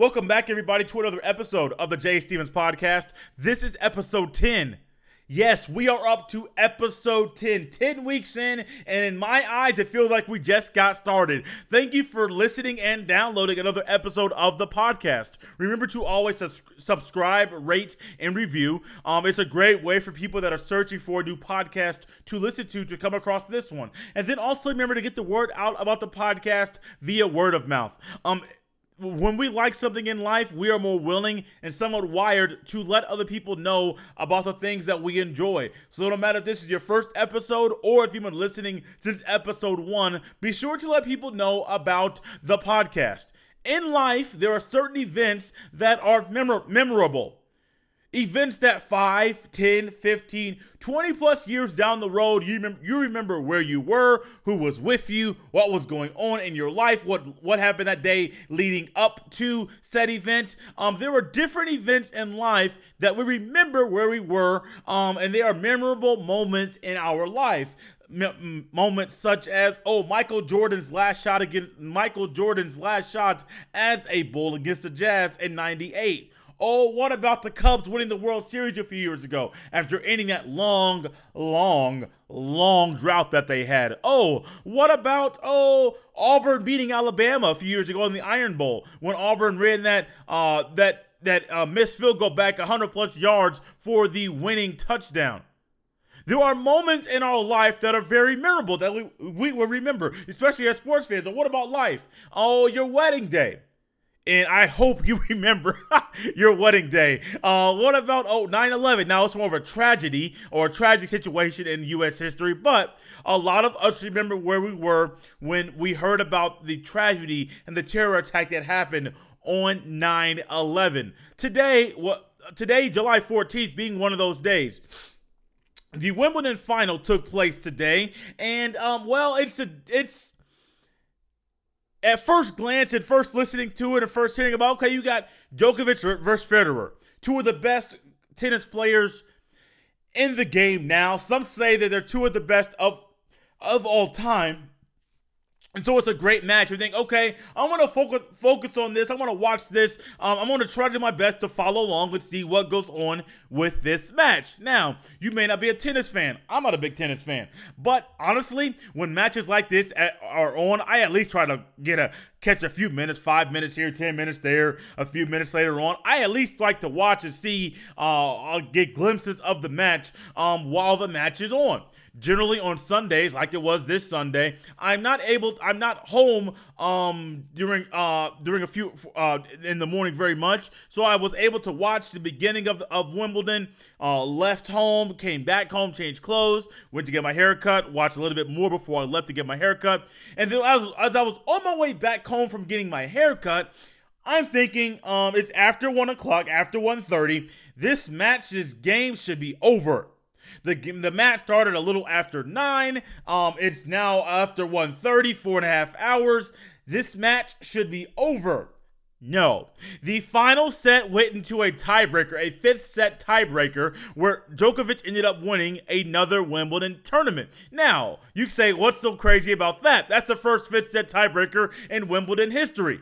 Welcome back, everybody, to another episode of the Jay Stephens Podcast. This is episode 10. Yes, we are up to episode 10, 10 weeks in, and in my eyes, it feels like we just got started. Thank you for listening and downloading another episode of the podcast. Remember to always subs- subscribe, rate, and review. Um, it's a great way for people that are searching for a new podcast to listen to to come across this one. And then also remember to get the word out about the podcast via word of mouth. Um, when we like something in life, we are more willing and somewhat wired to let other people know about the things that we enjoy. So, no matter if this is your first episode or if you've been listening since episode one, be sure to let people know about the podcast. In life, there are certain events that are memor- memorable. Events that 5, 10, 15, 20 plus years down the road, you remember, you remember where you were, who was with you, what was going on in your life, what what happened that day leading up to said event. Um, there were different events in life that we remember where we were, um, and they are memorable moments in our life moments such as oh Michael Jordan's last shot against Michael Jordan's last shot as a bull against the Jazz in 98 Oh, what about the Cubs winning the World Series a few years ago after ending that long, long, long drought that they had? Oh, what about, oh, Auburn beating Alabama a few years ago in the Iron Bowl when Auburn ran that, uh, that, that uh, missed field goal back 100 plus yards for the winning touchdown? There are moments in our life that are very memorable that we, we will remember, especially as sports fans. And what about life? Oh, your wedding day. And I hope you remember your wedding day. Uh, what about oh 9/11? Now it's more of a tragedy or a tragic situation in U.S. history, but a lot of us remember where we were when we heard about the tragedy and the terror attack that happened on 9/11. Today, what today, July 14th, being one of those days. The Wimbledon final took place today, and um, well, it's a it's at first glance and first listening to it and first hearing about, okay, you got Djokovic versus Federer, two of the best tennis players in the game now. Some say that they're two of the best of of all time. And so it's a great match. You think, okay, I want to focus focus on this. I want to watch this. Um, I'm going to try to do my best to follow along and see what goes on with this match. Now, you may not be a tennis fan. I'm not a big tennis fan, but honestly, when matches like this are on, I at least try to get a catch a few minutes, five minutes here, ten minutes there, a few minutes later on. I at least like to watch and see, uh, I'll get glimpses of the match um, while the match is on generally on Sundays, like it was this Sunday, I'm not able, I'm not home um during uh during a few uh in the morning very much. So I was able to watch the beginning of of Wimbledon. Uh, left home, came back home, changed clothes, went to get my hair cut, watched a little bit more before I left to get my hair cut, and then as, as I was on my way back home from getting my hair cut. I'm thinking um, it's after 1 o'clock, after 1.30. This match, this game should be over. The the match started a little after nine. Um, it's now after 1:30, four and a half hours. This match should be over. No. The final set went into a tiebreaker, a fifth set tiebreaker, where Djokovic ended up winning another Wimbledon tournament. Now, you say, what's so crazy about that? That's the first fifth set tiebreaker in Wimbledon history.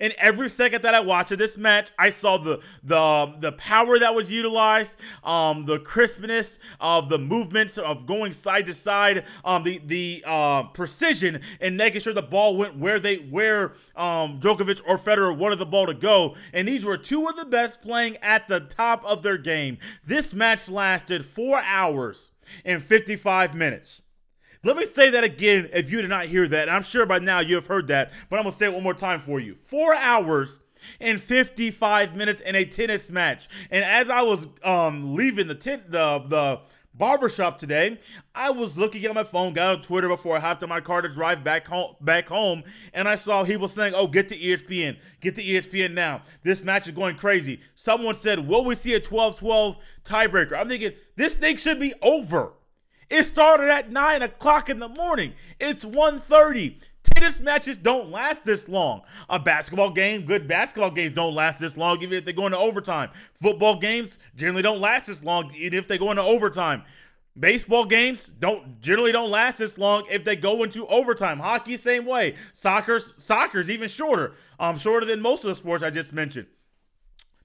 And every second that I watched of this match, I saw the the the power that was utilized, um, the crispness of the movements of going side to side, um, the the uh, precision in making sure the ball went where they where um, Djokovic or Federer wanted the ball to go. And these were two of the best playing at the top of their game. This match lasted four hours and 55 minutes. Let me say that again if you did not hear that. I'm sure by now you have heard that, but I'm going to say it one more time for you. Four hours and 55 minutes in a tennis match. And as I was um, leaving the tent, the, the, barbershop today, I was looking at my phone, got on Twitter before I hopped in my car to drive back home back home, and I saw he was saying, Oh, get to ESPN. Get to ESPN now. This match is going crazy. Someone said, Will we see a 12-12 tiebreaker? I'm thinking this thing should be over. It started at 9 o'clock in the morning. It's 1.30. Tennis matches don't last this long. A basketball game, good basketball games don't last this long, even if they go into overtime. Football games generally don't last this long, even if they go into overtime. Baseball games don't generally don't last this long if they go into overtime. Hockey, same way. Soccer's soccer's even shorter. Um, shorter than most of the sports I just mentioned.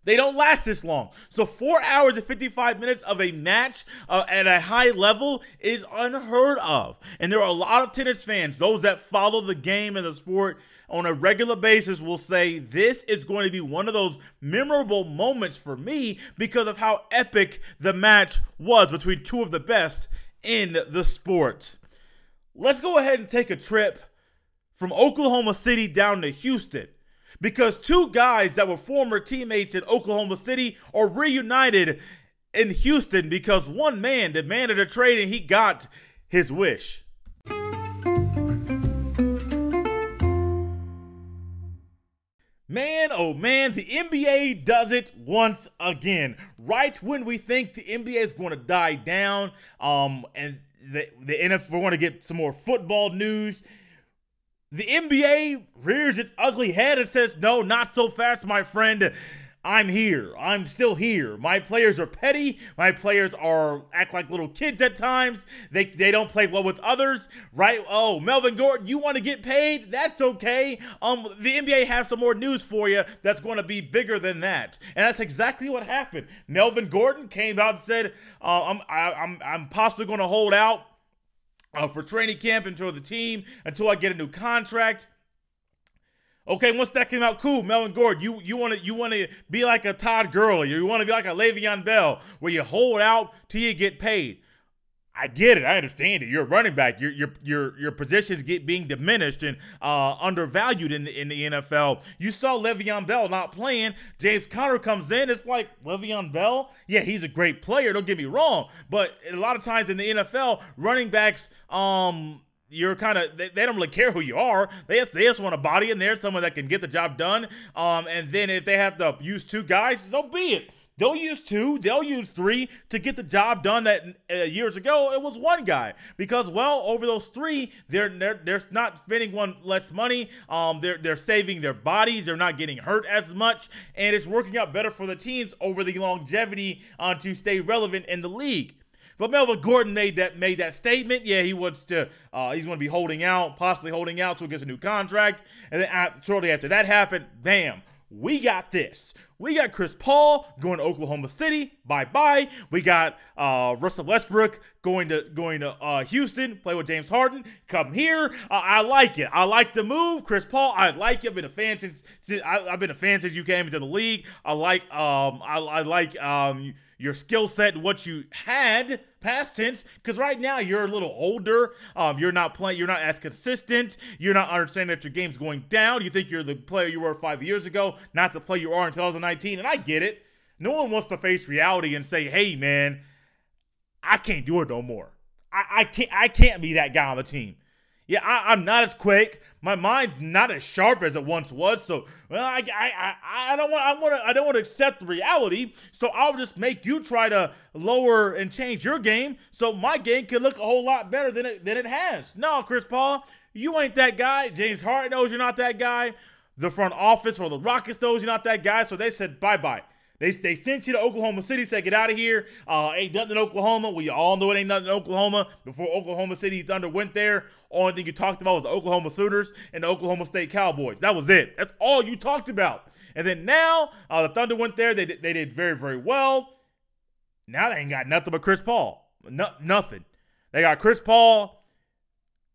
They don't last this long. So, four hours and 55 minutes of a match uh, at a high level is unheard of. And there are a lot of tennis fans, those that follow the game and the sport on a regular basis, will say this is going to be one of those memorable moments for me because of how epic the match was between two of the best in the sport. Let's go ahead and take a trip from Oklahoma City down to Houston because two guys that were former teammates in Oklahoma City are reunited in Houston because one man demanded a trade and he got his wish. Man, oh man, the NBA does it once again. Right when we think the NBA is going to die down, um, and the, the NFL, we want to get some more football news the NBA rears its ugly head and says, No, not so fast, my friend. I'm here. I'm still here. My players are petty. My players are act like little kids at times. They they don't play well with others, right? Oh, Melvin Gordon, you want to get paid? That's okay. Um, the NBA has some more news for you that's going to be bigger than that, and that's exactly what happened. Melvin Gordon came out and said, uh, "I'm I, I'm I'm possibly going to hold out." Uh, for training camp until the team until I get a new contract. Okay, once that came out, cool. Melvin Gordon, you you want to you want to be like a Todd Gurley, or you want to be like a Le'Veon Bell, where you hold out till you get paid. I get it. I understand it. You're a running back. Your your your your positions get being diminished and uh, undervalued in the in the NFL. You saw Le'Veon Bell not playing. James Conner comes in. It's like Le'Veon Bell. Yeah, he's a great player. Don't get me wrong. But a lot of times in the NFL, running backs um you're kind of they, they, don't really care who you are. They just, they just want a body in there, someone that can get the job done. Um, and then if they have to use two guys, so be it. They'll use two, they'll use three to get the job done. That uh, years ago it was one guy because well over those three they're they're, they're not spending one less money. Um, they're they're saving their bodies. They're not getting hurt as much, and it's working out better for the teams over the longevity uh, to stay relevant in the league. But Melvin Gordon made that made that statement. Yeah, he wants to. Uh, he's going to be holding out, possibly holding out till he gets a new contract. And then uh, shortly after that happened, bam, we got this. We got Chris Paul going to Oklahoma City. Bye bye. We got uh, Russell Westbrook going to going to uh, Houston, play with James Harden. Come here. Uh, I like it. I like the move, Chris Paul. I like you. I've been a fan since, since I, have been a fan since you came into the league. I like um I, I like um your skill set and what you had past tense because right now you're a little older um, you're not playing you're not as consistent you're not understanding that your game's going down you think you're the player you were five years ago not the player you are in 2019 and i get it. No one wants to face reality and say hey man i can't do it no more. I, I can't i can't be that guy on the team yeah, I, am not as quick. My mind's not as sharp as it once was. So, well, I, I, I, don't want, I want to, I don't want to accept the reality. So I'll just make you try to lower and change your game, so my game can look a whole lot better than it than it has. No, Chris Paul, you ain't that guy. James Harden knows you're not that guy. The front office or the Rockets knows you're not that guy. So they said bye bye. They, they sent you to Oklahoma City, said get out of here. Uh, ain't nothing in Oklahoma. We all know it ain't nothing in Oklahoma. Before Oklahoma City Thunder went there, only thing you talked about was the Oklahoma Sooners and the Oklahoma State Cowboys. That was it. That's all you talked about. And then now uh, the Thunder went there. They, they did very, very well. Now they ain't got nothing but Chris Paul. No, nothing. They got Chris Paul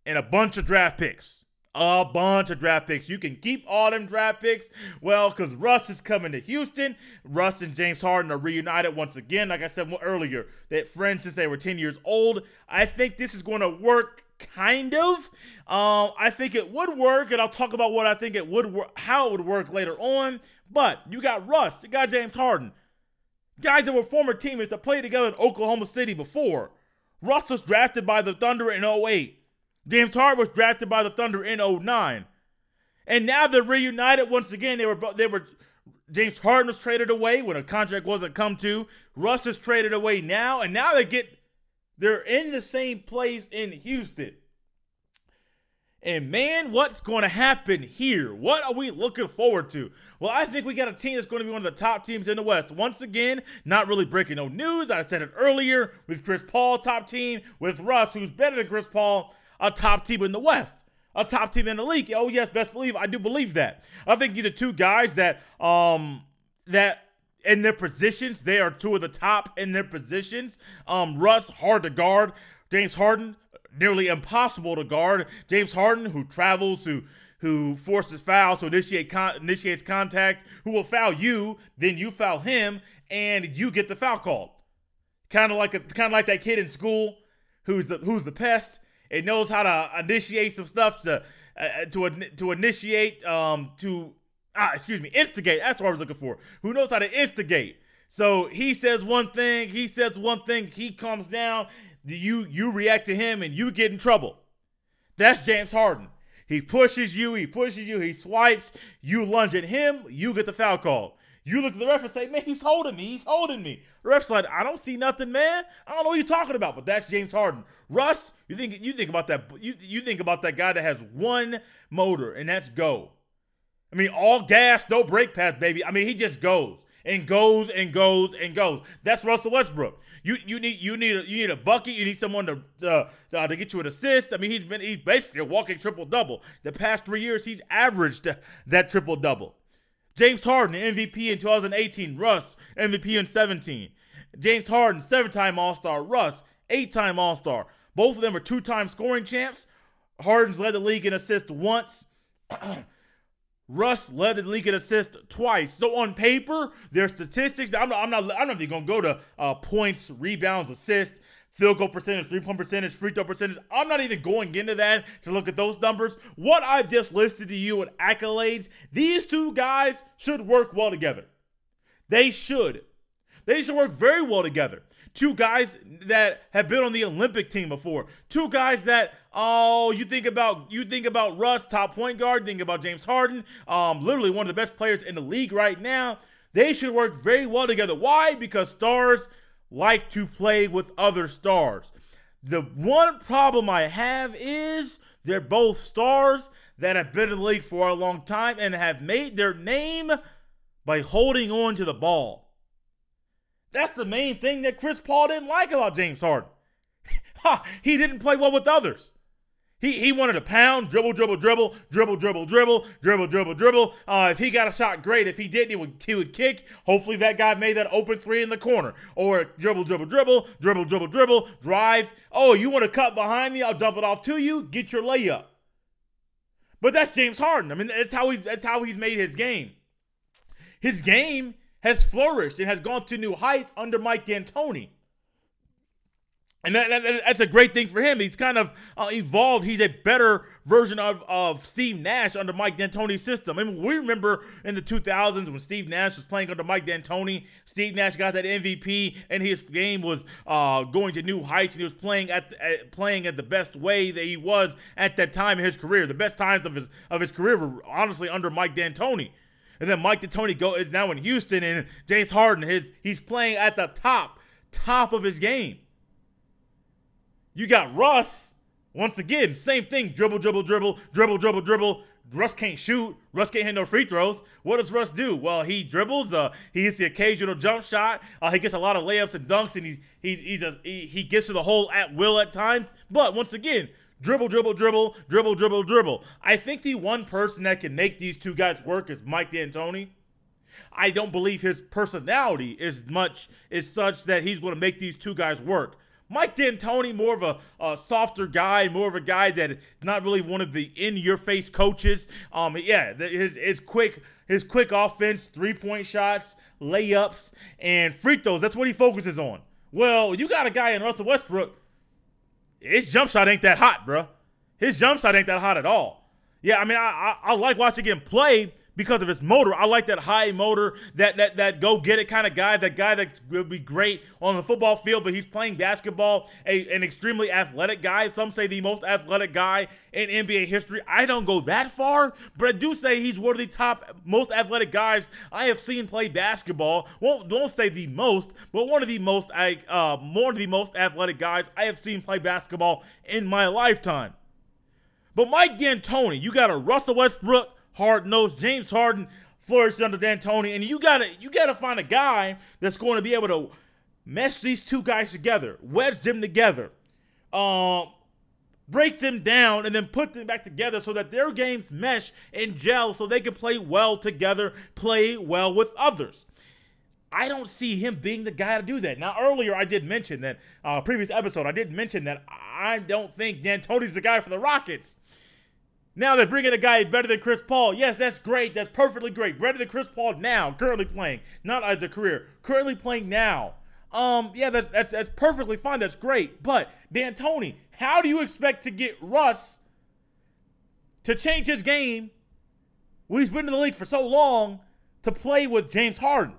and a bunch of draft picks a bunch of draft picks. You can keep all them draft picks. Well, because Russ is coming to Houston. Russ and James Harden are reunited once again. Like I said earlier, that friends since they were 10 years old. I think this is going to work kind of. Um, I think it would work, and I'll talk about what I think it would work, how it would work later on. But you got Russ, you got James Harden, guys that were former teammates that played together in Oklahoma City before. Russ was drafted by the Thunder in 08. James Harden was drafted by the Thunder in 09. And now they're reunited once again. They were they were James Harden was traded away when a contract wasn't come to. Russ is traded away now, and now they get they're in the same place in Houston. And man, what's going to happen here? What are we looking forward to? Well, I think we got a team that's going to be one of the top teams in the West. Once again, not really breaking no news. I said it earlier with Chris Paul, top team, with Russ, who's better than Chris Paul, a top team in the West. A top team in the league. Oh, yes, best believe. I do believe that. I think these are two guys that um that in their positions, they are two of the top in their positions. Um, Russ, hard to guard. James Harden, nearly impossible to guard. James Harden, who travels, who who forces fouls, who initiate con- initiates contact, who will foul you, then you foul him, and you get the foul called. Kind of like a kind of like that kid in school who's the who's the pest. It knows how to initiate some stuff to uh, to to initiate um to ah excuse me instigate. That's what I was looking for. Who knows how to instigate? So he says one thing, he says one thing, he comes down, you you react to him and you get in trouble. That's James Harden. He pushes you, he pushes you, he swipes, you lunge at him, you get the foul call. You look at the ref and say, man, he's holding me, he's holding me. The ref's like, I don't see nothing, man. I don't know what you're talking about, but that's James Harden. Russ, you think you think about that, you, you think about that guy that has one motor, and that's go. I mean, all gas, no brake pads, baby. I mean, he just goes and goes and goes and goes. That's Russell Westbrook. You you need you need a, you need a bucket. You need someone to uh, uh, to get you an assist. I mean, he's been he's basically a walking triple double. The past three years, he's averaged that triple double. James Harden, MVP in 2018. Russ, MVP in 17. James Harden, seven-time All-Star. Russ, eight-time All-Star. Both of them are two-time scoring champs. Harden's led the league in assists once. Russ led the league in assists twice. So on paper, their statistics. I'm not. I'm not. I'm not even gonna go to uh, points, rebounds, assists, field goal percentage, three point percentage, free throw percentage. I'm not even going into that to look at those numbers. What I've just listed to you in accolades, these two guys should work well together. They should. They should work very well together. Two guys that have been on the Olympic team before. Two guys that oh, you think about you think about Russ, top point guard. Think about James Harden, um, literally one of the best players in the league right now. They should work very well together. Why? Because stars like to play with other stars. The one problem I have is they're both stars that have been in the league for a long time and have made their name by holding on to the ball. That's the main thing that Chris Paul didn't like about James Harden. he didn't play well with others. He, he wanted to pound, dribble, dribble, dribble, dribble, dribble, dribble, dribble, dribble, dribble. Uh, if he got a shot, great. If he didn't, he would, he would kick. Hopefully that guy made that open three in the corner. Or dribble, dribble, dribble, dribble, dribble, dribble, drive. Oh, you want to cut behind me? I'll dump it off to you. Get your layup. But that's James Harden. I mean, that's how he's that's how he's made his game. His game has flourished and has gone to new heights under Mike D'Antoni. And that, that, that's a great thing for him. He's kind of uh, evolved. He's a better version of, of Steve Nash under Mike D'Antoni's system. I mean, we remember in the 2000s when Steve Nash was playing under Mike D'Antoni. Steve Nash got that MVP, and his game was uh, going to new heights. And he was playing at, at, playing at the best way that he was at that time in his career. The best times of his of his career were honestly under Mike D'Antoni. And then Mike D'Antoni go is now in Houston, and James Harden his he's playing at the top top of his game. You got Russ. Once again, same thing. Dribble, dribble, dribble, dribble, dribble, dribble. Russ can't shoot. Russ can't no free throws. What does Russ do? Well, he dribbles. Uh, he hits the occasional jump shot. Uh, he gets a lot of layups and dunks, and he's he's he's a, he, he gets to the hole at will at times. But once again, dribble, dribble, dribble, dribble, dribble, dribble. I think the one person that can make these two guys work is Mike D'Antoni. I don't believe his personality is much is such that he's going to make these two guys work. Mike D'Antoni, more of a, a, softer guy, more of a guy that not really one of the in-your-face coaches. Um, yeah, his his quick his quick offense, three-point shots, layups, and free throws. That's what he focuses on. Well, you got a guy in Russell Westbrook. His jump shot ain't that hot, bro. His jump shot ain't that hot at all. Yeah, I mean, I, I, I like watching him play, because of his motor. I like that high motor, that that that go get it kind of guy, that guy that will be great on the football field, but he's playing basketball, a, an extremely athletic guy. Some say the most athletic guy in NBA history. I don't go that far, but I do say he's one of the top most athletic guys I have seen play basketball. Won't don't say the most, but one of the most uh one of the most athletic guys I have seen play basketball in my lifetime. But Mike D'Antoni, you got a Russell Westbrook, hard nosed James Harden flourished under D'Antoni, and you gotta you gotta find a guy that's going to be able to mesh these two guys together, wedge them together, um, break them down, and then put them back together so that their games mesh and gel so they can play well together, play well with others. I don't see him being the guy to do that. Now, earlier I did mention that, uh, previous episode, I did mention that I don't think D'Antoni's the guy for the Rockets. Now they're bringing a guy better than Chris Paul. Yes, that's great. That's perfectly great. Better than Chris Paul now, currently playing, not as a career, currently playing now. Um, yeah, that, that's that's perfectly fine. That's great. But D'Antoni, how do you expect to get Russ to change his game when he's been in the league for so long to play with James Harden?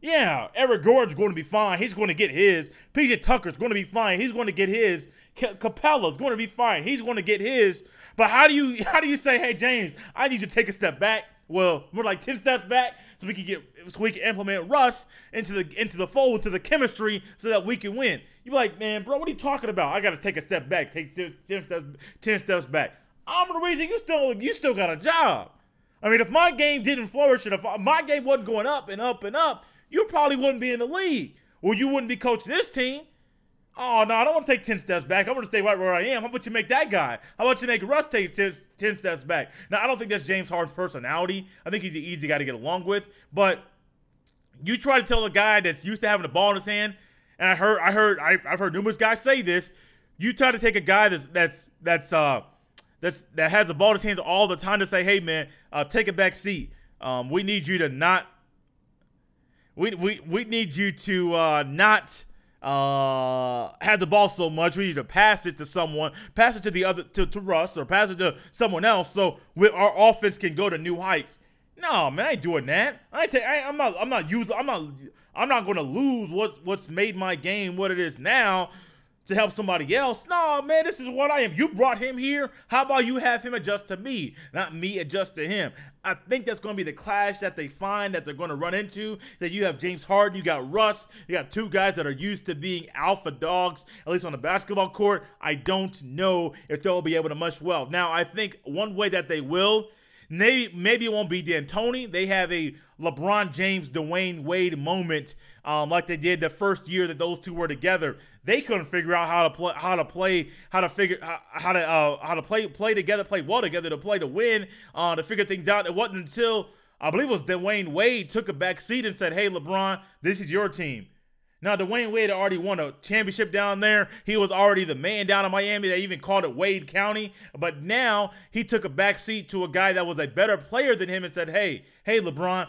Yeah, Eric Gordon's going to be fine. He's going to get his. PJ Tucker's going to be fine. He's going to get his. Capela's going to be fine. He's going to get his. But how do you how do you say, hey James, I need you to take a step back? Well, more like ten steps back, so we can get so we can implement Russ into the into the fold to the chemistry so that we can win. You're like, man, bro, what are you talking about? I got to take a step back, take ten steps, ten steps back. I'm the reason you still you still got a job. I mean, if my game didn't flourish and if my game wasn't going up and up and up, you probably wouldn't be in the league. Or you wouldn't be coaching this team. Oh, no, I don't want to take 10 steps back. I want to stay right where I am. How about you make that guy? How about you make Russ take 10, 10 steps back? Now, I don't think that's James Harden's personality. I think he's an easy guy to get along with. But you try to tell a guy that's used to having the ball in his hand, and I heard, I heard, I've heard numerous guys say this. You try to take a guy that's that's that's uh that's that has the ball in his hands all the time to say, hey man, uh, take a back seat. Um, we need you to not we we, we need you to uh, not uh, have the ball so much. We need to pass it to someone, pass it to the other to, to Russ or pass it to someone else so we, our offense can go to new heights. No, man, I ain't doing that. I ain't take, I, am not I'm not using I'm not I'm not going to lose what what's made my game what it is now to help somebody else. No, man, this is what I am. You brought him here. How about you have him adjust to me, not me adjust to him? I think that's going to be the clash that they find that they're going to run into. That you have James Harden, you got Russ, you got two guys that are used to being alpha dogs, at least on the basketball court. I don't know if they'll be able to mush well. Now, I think one way that they will Maybe maybe it won't be D'Antoni. They have a LeBron James, Dwyane Wade moment, um, like they did the first year that those two were together they couldn't figure out how to play, how to play, how to figure, how, to uh, how to play, play together, play well together to play to win, uh, to figure things out. It wasn't until I believe it was Dwyane Wade took a back seat and said, "Hey, LeBron, this is your team." Now, Dwyane Wade already won a championship down there. He was already the man down in Miami. They even called it Wade County. But now he took a back seat to a guy that was a better player than him and said, "Hey, hey, LeBron,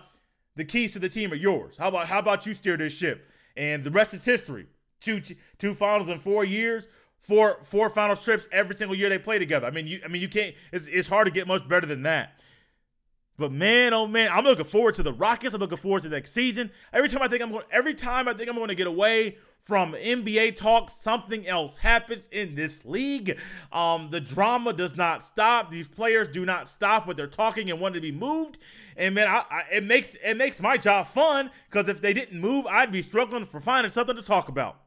the keys to the team are yours. How about how about you steer this ship?" And the rest is history two two finals in four years, four four final trips every single year they play together. I mean, you I mean you can't. It's, it's hard to get much better than that. But man, oh man, I'm looking forward to the Rockets. I'm looking forward to next season. Every time I think I'm going, every time I think I'm going to get away from NBA talk, something else happens in this league. Um, the drama does not stop. These players do not stop what they're talking and want to be moved. And man, I, I, it makes it makes my job fun because if they didn't move, I'd be struggling for finding something to talk about.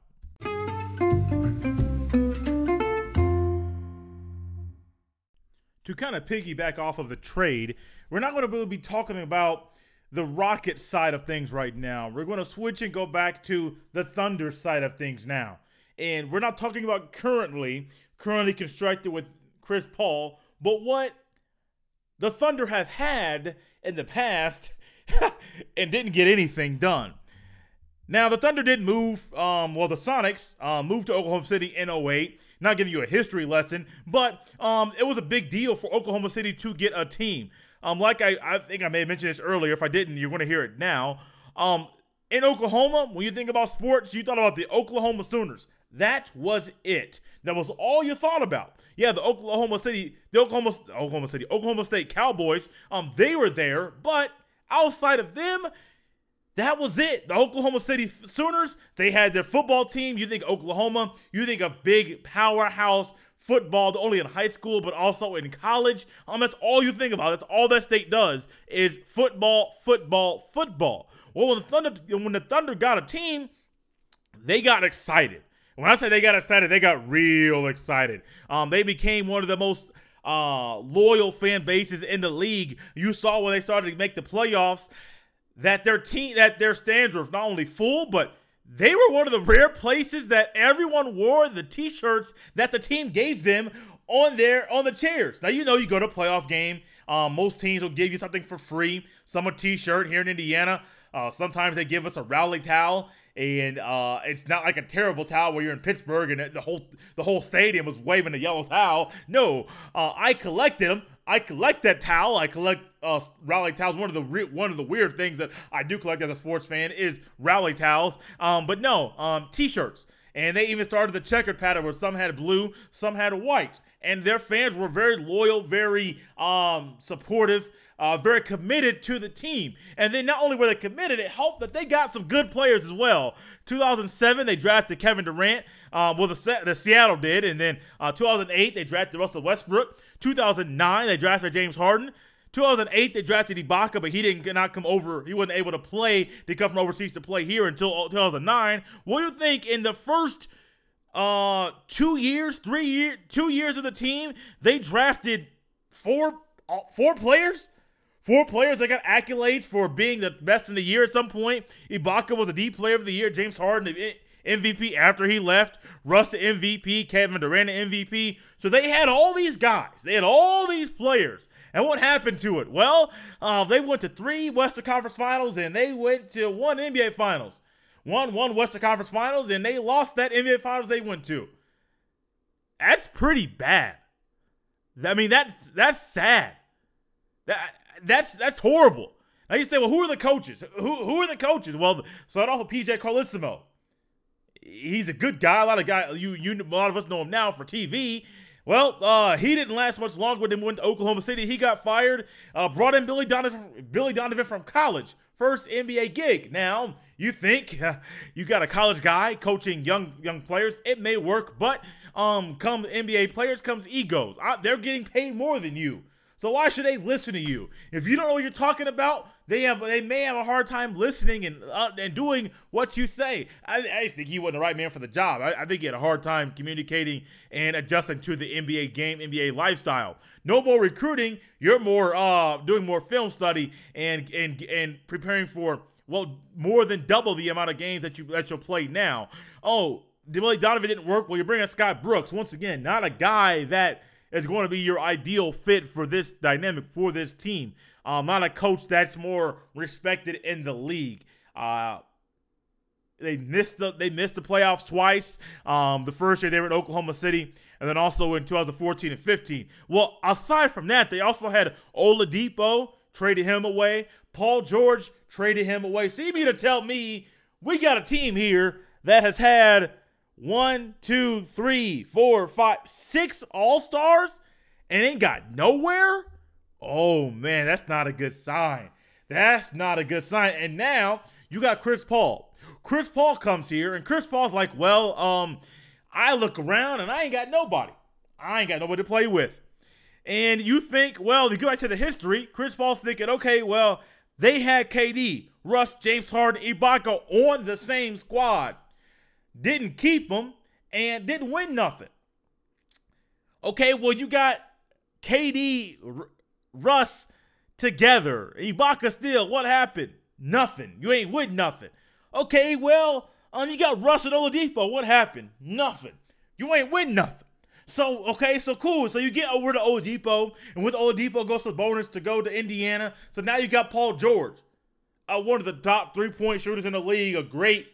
To kind of piggyback off of the trade, we're not going to really be talking about the Rocket side of things right now. We're going to switch and go back to the Thunder side of things now. And we're not talking about currently, currently constructed with Chris Paul, but what the Thunder have had in the past and didn't get anything done. Now, the Thunder did move, um, well, the Sonics um, moved to Oklahoma City in 08. Not giving you a history lesson, but um, it was a big deal for Oklahoma City to get a team. Um, like I, I think I may have mentioned this earlier. If I didn't, you're going to hear it now. Um, in Oklahoma, when you think about sports, you thought about the Oklahoma Sooners. That was it. That was all you thought about. Yeah, the Oklahoma City, the Oklahoma, Oklahoma City, Oklahoma State Cowboys. Um, they were there, but outside of them, that was it. The Oklahoma City Sooners, they had their football team. You think Oklahoma, you think a big powerhouse football, only in high school, but also in college. Um, that's all you think about. That's all that state does is football, football, football. Well, when the Thunder, when the Thunder got a team, they got excited. When I say they got excited, they got real excited. Um, they became one of the most uh, loyal fan bases in the league. You saw when they started to make the playoffs that their team that their stands were not only full, but they were one of the rare places that everyone wore the t-shirts that the team gave them on their on the chairs. Now you know you go to a playoff game. Um, most teams will give you something for free. Some a t-shirt here in Indiana. Uh, sometimes they give us a rally towel, and uh, it's not like a terrible towel where you're in Pittsburgh and the whole the whole stadium was waving a yellow towel. No, uh, I collected them. I collect that towel. I collect uh, rally towels. One of the re- one of the weird things that I do collect as a sports fan is rally towels. Um, but no, um, t-shirts. And they even started the checkered pattern where some had blue, some had white. And their fans were very loyal, very um, supportive, uh, very committed to the team. And then not only were they committed, it helped that they got some good players as well. 2007, they drafted Kevin Durant. Um, well, the, the Seattle did. And then uh, 2008, they drafted Russell Westbrook. 2009, they drafted James Harden. 2008, they drafted Ibaka, but he didn't not come over. He wasn't able to play. They come from overseas to play here until 2009. What do you think in the first uh two years, three years, two years of the team, they drafted four uh, four players? Four players that got accolades for being the best in the year at some point. Ibaka was a D player of the year. James Harden, MVP after he left. Russ, MVP. Kevin Durant, MVP. So they had all these guys. They had all these players and what happened to it? Well, uh, they went to three Western Conference Finals and they went to one NBA Finals. One, one Western Conference Finals and they lost that NBA Finals they went to. That's pretty bad. I mean, that's that's sad. That that's that's horrible. Now you say, well, who are the coaches? Who who are the coaches? Well, start off with PJ Carlesimo. He's a good guy. A lot of guy you you a lot of us know him now for TV. Well, uh, he didn't last much longer he went to Oklahoma City. He got fired. Uh, brought in Billy Donovan, Billy Donovan from college, first NBA gig. Now you think uh, you got a college guy coaching young young players? It may work, but um, come NBA players comes egos. I, they're getting paid more than you. So why should they listen to you? If you don't know what you're talking about, they have they may have a hard time listening and uh, and doing what you say. I, I, just think he wasn't the right man for the job. I, I, think he had a hard time communicating and adjusting to the NBA game, NBA lifestyle. No more recruiting. You're more uh, doing more film study and and and preparing for well more than double the amount of games that you that you'll play now. Oh, Billy Donovan didn't work. Well, you're bringing Scott Brooks once again, not a guy that is going to be your ideal fit for this dynamic for this team. Um, not a coach that's more respected in the league. Uh, they missed the they missed the playoffs twice. Um, the first year they were in Oklahoma City, and then also in 2014 and 15. Well, aside from that, they also had Oladipo traded him away. Paul George traded him away. See me to tell me we got a team here that has had one, two, three, four, five, six All Stars and ain't got nowhere. Oh man, that's not a good sign. That's not a good sign. And now you got Chris Paul. Chris Paul comes here, and Chris Paul's like, well, um, I look around and I ain't got nobody. I ain't got nobody to play with. And you think, well, you go back to the history, Chris Paul's thinking, okay, well, they had KD, Russ, James Harden, Ibaka on the same squad didn't keep them, and didn't win nothing. Okay, well, you got KD, R- Russ together. Ibaka still. What happened? Nothing. You ain't with nothing. Okay, well, um, you got Russ and Oladipo. What happened? Nothing. You ain't win nothing. So okay, so cool. So you get over to Oladipo, and with Oladipo goes to bonus to go to Indiana. So now you got Paul George, uh, one of the top three point shooters in the league, a great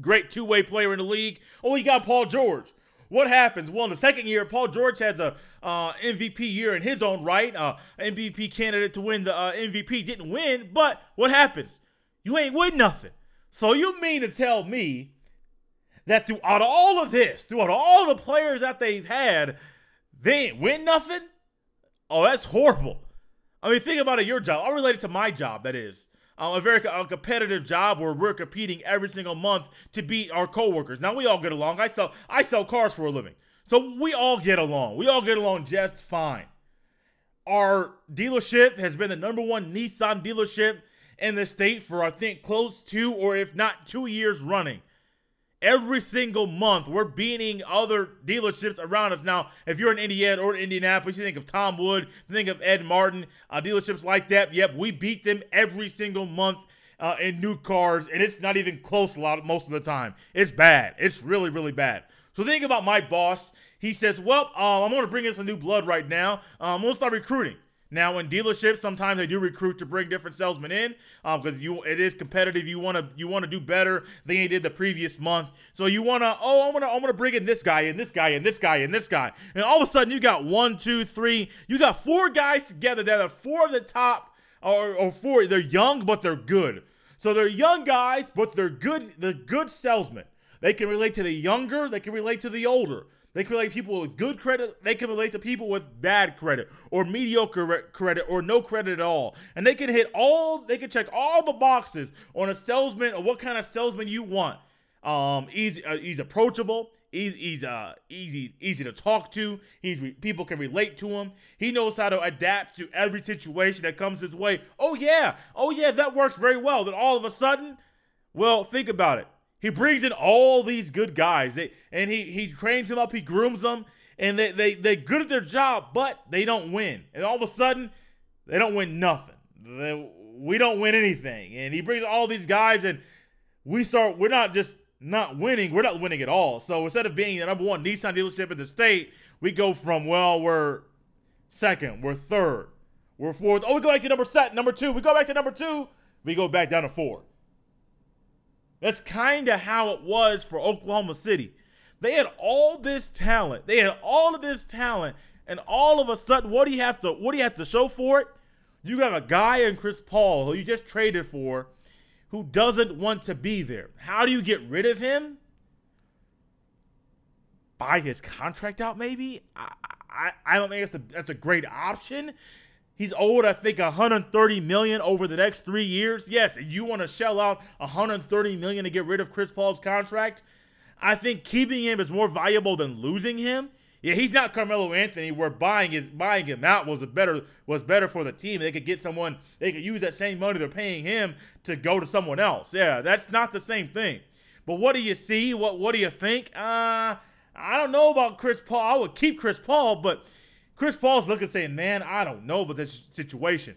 Great two way player in the league. Oh, you got Paul George. What happens? Well, in the second year, Paul George has a uh, MVP year in his own right. Uh, MVP candidate to win the uh, MVP didn't win, but what happens? You ain't win nothing. So you mean to tell me that throughout all of this, throughout all the players that they've had, they ain't win nothing? Oh, that's horrible. I mean, think about it. Your job. I'll relate it to my job. That is uh, a very a competitive job where we're competing every single month to beat our coworkers. Now we all get along. I sell I sell cars for a living, so we all get along. We all get along just fine. Our dealership has been the number one Nissan dealership in the state for I think close to or if not two years running. Every single month we're beating other dealerships around us. Now, if you're in Indiana or Indianapolis, you think of Tom Wood, think of Ed Martin, uh, dealerships like that. Yep, we beat them every single month uh, in new cars, and it's not even close a lot most of the time. It's bad. It's really, really bad. So think about my boss. He says, "Well, um, I'm going to bring in some new blood right now. I'm going to start recruiting." Now, in dealerships, sometimes they do recruit to bring different salesmen in because um, you it is competitive. You want to you want to do better than you did the previous month. So you want to oh I'm gonna I'm gonna bring in this guy and this guy and this guy and this guy, and all of a sudden you got one two three you got four guys together that are four of the top or, or four. They're young but they're good. So they're young guys but they're good. They're good salesmen. They can relate to the younger. They can relate to the older. They can relate people with good credit. They can relate to people with bad credit or mediocre credit or no credit at all. And they can hit all, they can check all the boxes on a salesman or what kind of salesman you want. Um, easy, uh, he's approachable. He's, he's uh, easy easy to talk to. He's people can relate to him. He knows how to adapt to every situation that comes his way. Oh yeah, oh yeah, that works very well. Then all of a sudden, well, think about it. He brings in all these good guys, they, and he he trains them up, he grooms them, and they they they good at their job, but they don't win. And all of a sudden, they don't win nothing. They, we don't win anything. And he brings all these guys, and we start. We're not just not winning. We're not winning at all. So instead of being the number one Nissan dealership in the state, we go from well, we're second, we're third, we're fourth. Oh, we go back to number set, number two. We go back to number two. We go back down to four. That's kind of how it was for Oklahoma City. They had all this talent. They had all of this talent, and all of a sudden, what do you have to what do you have to show for it? You got a guy in Chris Paul who you just traded for who doesn't want to be there. How do you get rid of him? Buy his contract out, maybe? I, I, I don't think that's a, that's a great option. He's owed, I think, 130 million over the next three years. Yes, you want to shell out 130 million to get rid of Chris Paul's contract. I think keeping him is more valuable than losing him. Yeah, he's not Carmelo Anthony. Where buying buying him out was a better was better for the team. They could get someone. They could use that same money they're paying him to go to someone else. Yeah, that's not the same thing. But what do you see? What what do you think? Uh, I don't know about Chris Paul. I would keep Chris Paul, but Chris Paul's looking saying, man, I don't know about this situation.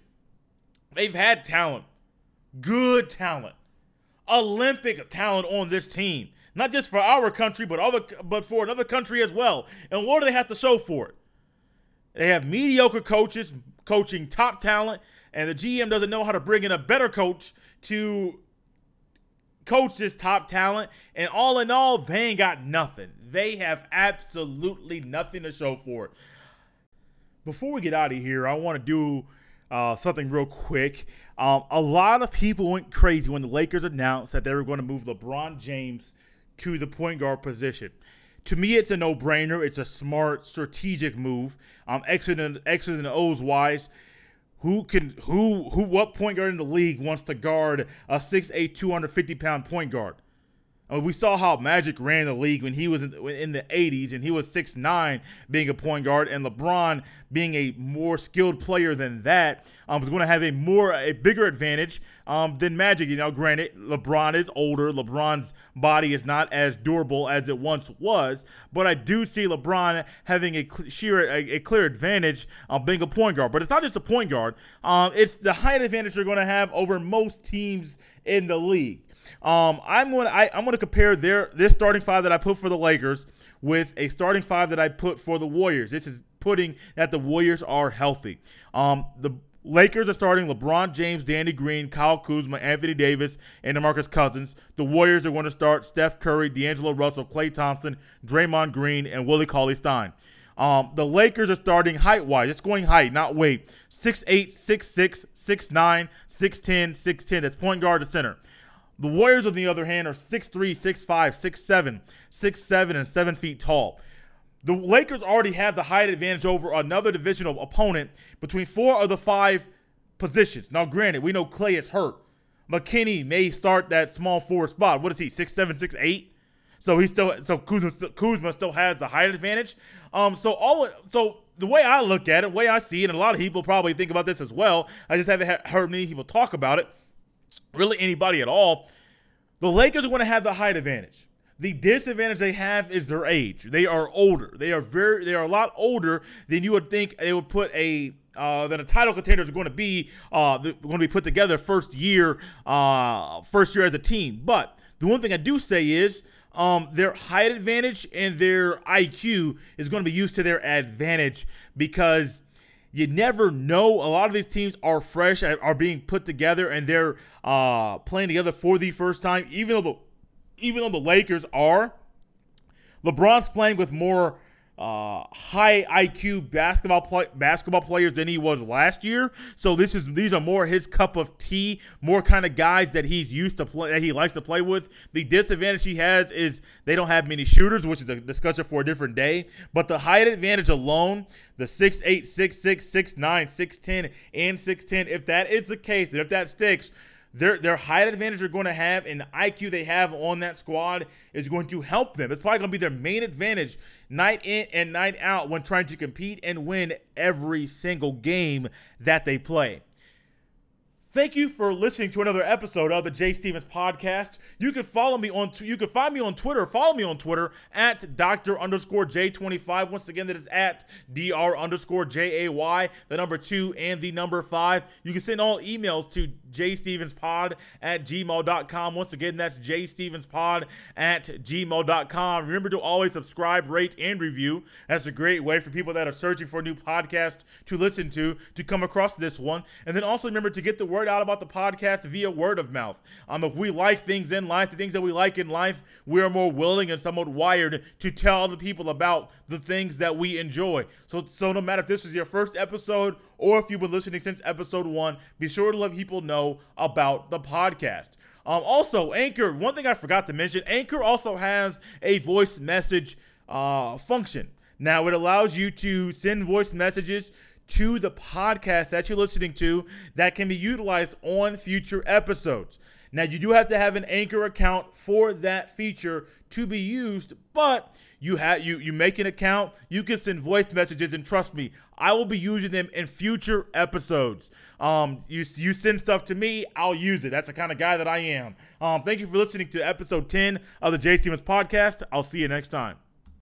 They've had talent, good talent, Olympic talent on this team. Not just for our country, but other but for another country as well. And what do they have to show for it? They have mediocre coaches coaching top talent, and the GM doesn't know how to bring in a better coach to coach this top talent. And all in all, they ain't got nothing. They have absolutely nothing to show for it before we get out of here, I want to do uh, something real quick. Um, a lot of people went crazy when the Lakers announced that they were going to move LeBron James to the point guard position. To me, it's a no-brainer. It's a smart, strategic move. Um, X's and X's and O's wise, who can who who what point guard in the league wants to guard a 6'8", 250 pound point guard? I mean, we saw how Magic ran the league when he was in, in the 80s and he was 6'9 being a point guard and LeBron being a more skilled player than that um, was going to have a more a bigger advantage um, than Magic. You know, granted, LeBron is older. LeBron's body is not as durable as it once was, but I do see LeBron having a sheer a, a clear advantage um, being a point guard. But it's not just a point guard. Um, it's the height advantage they're going to have over most teams in the league. Um, I'm to I, going to compare their this starting five that I put for the Lakers with a starting five that I put for the Warriors. This is putting that the Warriors are healthy. Um, the Lakers are starting LeBron James, Danny Green, Kyle Kuzma, Anthony Davis, and DeMarcus Cousins. The Warriors are going to start Steph Curry, D'Angelo Russell, Klay Thompson, Draymond Green, and Willie Cauley Stein. Um, the Lakers are starting height wise. It's going height, not weight. 6'8, 6'6, 6'9, 6'10, 6'10. That's point guard to center. The Warriors, on the other hand, are 6'3, 6'5, 6'7, 6'7, and 7 feet tall. The Lakers already have the height advantage over another divisional opponent between four of the five positions. Now, granted, we know Klay is hurt. McKinnie may start that small forward spot. What is he, 6'7, 6'8? So he still so Kuzma, still, Kuzma still has the height advantage. Um, so all so the way I look at it, the way I see it, and a lot of people probably think about this as well. I just haven't heard many people talk about it really anybody at all, the Lakers are going to have the height advantage. The disadvantage they have is their age. They are older. They are very. They are a lot older than you would think they would put a uh, that a title contender is going to be uh, going to be put together first year, uh, first year as a team. But the one thing I do say is um, their height advantage and their IQ is going to be used to their advantage because you never know. A lot of these teams are fresh, are being put together, and they're uh, playing together for the first time. Even though the even though the Lakers are, LeBron's playing with more uh, high IQ basketball play, basketball players than he was last year. So this is these are more his cup of tea, more kind of guys that he's used to play that he likes to play with. The disadvantage he has is they don't have many shooters, which is a discussion for a different day. But the height advantage alone, the 6'8, 6'6, 6'9, 6'10, and 6'10, if that is the case, and if that sticks, their their height advantage they're going to have and the IQ they have on that squad is going to help them. It's probably going to be their main advantage night in and night out when trying to compete and win every single game that they play. Thank you for listening to another episode of the Jay Stephens podcast. You can follow me on you can find me on Twitter. Follow me on Twitter at Dr. underscore J25. Once again, that is at Dr. underscore J A Y, the number two and the number five. You can send all emails to jstephenspod at gmail.com. Once again, that's jstephenspod at gmail.com. Remember to always subscribe, rate, and review. That's a great way for people that are searching for a new podcast to listen to to come across this one. And then also remember to get the word out about the podcast via word of mouth. Um, if we like things in life, the things that we like in life, we are more willing and somewhat wired to tell the people about the things that we enjoy. So, so no matter if this is your first episode or if you've been listening since episode one, be sure to let people know about the podcast. Um, also, Anchor, one thing I forgot to mention, Anchor also has a voice message uh, function. Now, it allows you to send voice messages to the podcast that you're listening to that can be utilized on future episodes. Now, you do have to have an Anchor account for that feature to be used, but you have you you make an account, you can send voice messages, and trust me, I will be using them in future episodes. Um, you you send stuff to me, I'll use it. That's the kind of guy that I am. Um, thank you for listening to episode 10 of the Jay Stephens podcast. I'll see you next time.